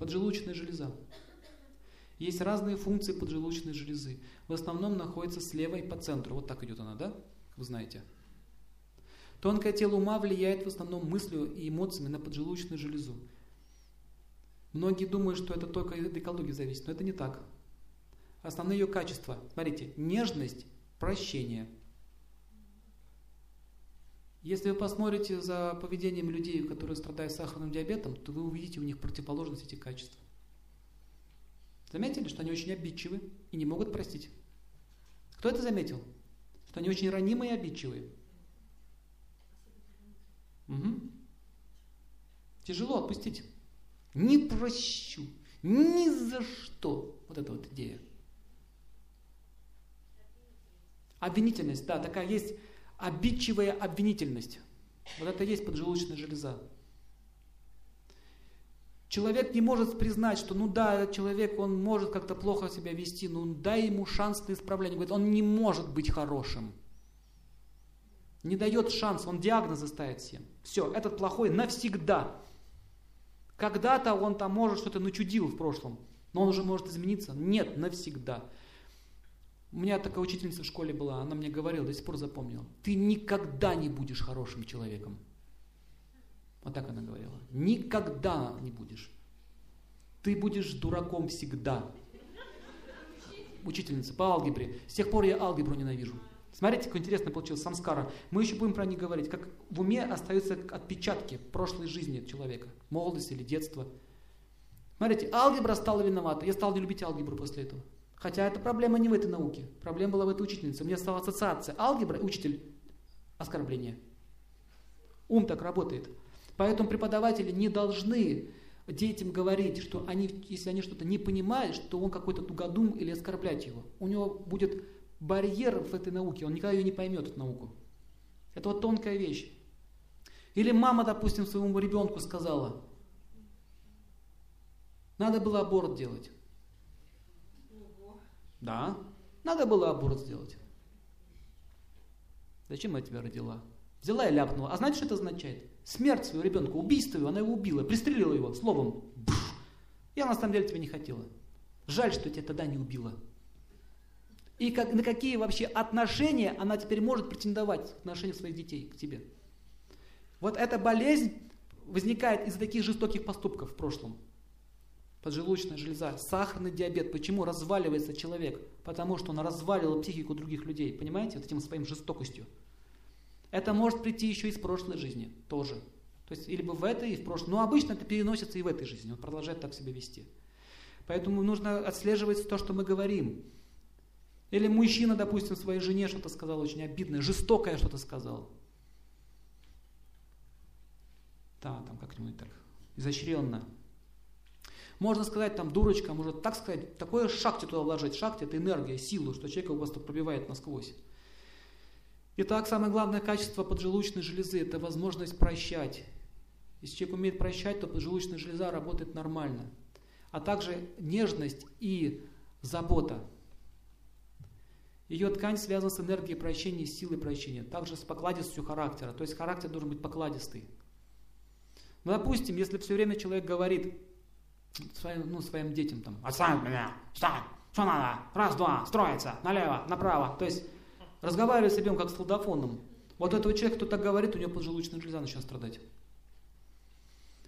Поджелудочная железа. Есть разные функции поджелудочной железы. В основном находится слева и по центру. Вот так идет она, да? Вы знаете. Тонкое тело ума влияет в основном мыслью и эмоциями на поджелудочную железу. Многие думают, что это только от экологии зависит, но это не так. Основные ее качества. Смотрите, нежность, прощение. Если вы посмотрите за поведением людей, которые страдают сахарным диабетом, то вы увидите у них противоположность этих качеств. Заметили, что они очень обидчивы и не могут простить? Кто это заметил? Что они очень ранимые и обидчивые. Угу. Тяжело отпустить. Не прощу. Ни за что. Вот эта вот идея. Обвинительность, да, такая есть обидчивая обвинительность. Вот это есть поджелудочная железа. Человек не может признать, что ну да, человек, он может как-то плохо себя вести, ну дай ему шанс на исправление. Говорит, он не может быть хорошим. Не дает шанс, он диагнозы ставит всем. Все, этот плохой навсегда. Когда-то он там может что-то начудил в прошлом, но он уже может измениться. Нет, навсегда. У меня такая учительница в школе была, она мне говорила, до сих пор запомнила, ты никогда не будешь хорошим человеком. Вот так она говорила. Никогда не будешь. Ты будешь дураком всегда. Учительница по алгебре. С тех пор я алгебру ненавижу. Смотрите, как интересно получилось самскара. Мы еще будем про них говорить. Как в уме остаются отпечатки прошлой жизни человека. Молодости или детства. Смотрите, алгебра стала виновата. Я стал не любить алгебру после этого. Хотя эта проблема не в этой науке. Проблема была в этой учительнице. У меня стала ассоциация. Алгебра, учитель, оскорбление. Ум так работает. Поэтому преподаватели не должны детям говорить, что они, если они что-то не понимают, что он какой-то тугодум или оскорблять его. У него будет барьер в этой науке, он никогда ее не поймет, эту науку. Это вот тонкая вещь. Или мама, допустим, своему ребенку сказала, надо было аборт делать. Да, надо было аборт сделать. Зачем я тебя родила? Взяла и ляпнула. А знаете, что это означает? Смерть своего ребенка, убийство его, она его убила, пристрелила его словом. Бф. Я на самом деле тебя не хотела. Жаль, что тебя тогда не убила. И как, на какие вообще отношения она теперь может претендовать в отношении своих детей к тебе. Вот эта болезнь возникает из-за таких жестоких поступков в прошлом. Поджелудочная железа, сахарный диабет. Почему разваливается человек? Потому что он развалил психику других людей. Понимаете? Вот этим своим жестокостью. Это может прийти еще из прошлой жизни тоже. То есть либо в этой, и в прошлой. Но обычно это переносится и в этой жизни. Он продолжает так себя вести. Поэтому нужно отслеживать то, что мы говорим. Или мужчина, допустим, своей жене что-то сказал очень обидное, жестокое что-то сказал. Да, там как-нибудь так, изощренно. Можно сказать, там, дурочка, может так сказать, такое шахте туда вложить. Шахте – это энергия, силу, что человека просто пробивает насквозь. Итак, самое главное качество поджелудочной железы – это возможность прощать. Если человек умеет прощать, то поджелудочная железа работает нормально. А также нежность и забота. Ее ткань связана с энергией прощения, с силой прощения. Также с покладистостью характера. То есть характер должен быть покладистый. Ну, допустим, если все время человек говорит своим, ну, своим детям там, «Отстань меня! Встань! Что надо? Раз, два, строится! Налево, направо!» То есть разговаривает с ребенком как с солдафоном. Вот этого человека, кто так говорит, у него поджелудочная железа начнет страдать.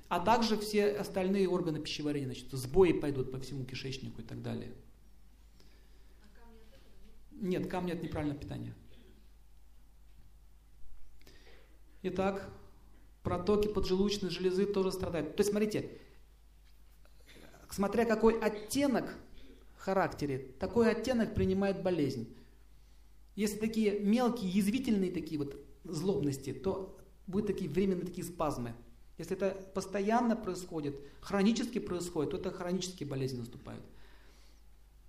А также все остальные органы пищеварения, значит, сбои пойдут по всему кишечнику и так далее. Нет, камни это неправильное питание. Итак, протоки поджелудочной железы тоже страдают. То есть, смотрите, смотря какой оттенок в характере, такой оттенок принимает болезнь. Если такие мелкие, язвительные такие вот злобности, то будут такие временные такие спазмы. Если это постоянно происходит, хронически происходит, то это хронические болезни наступают.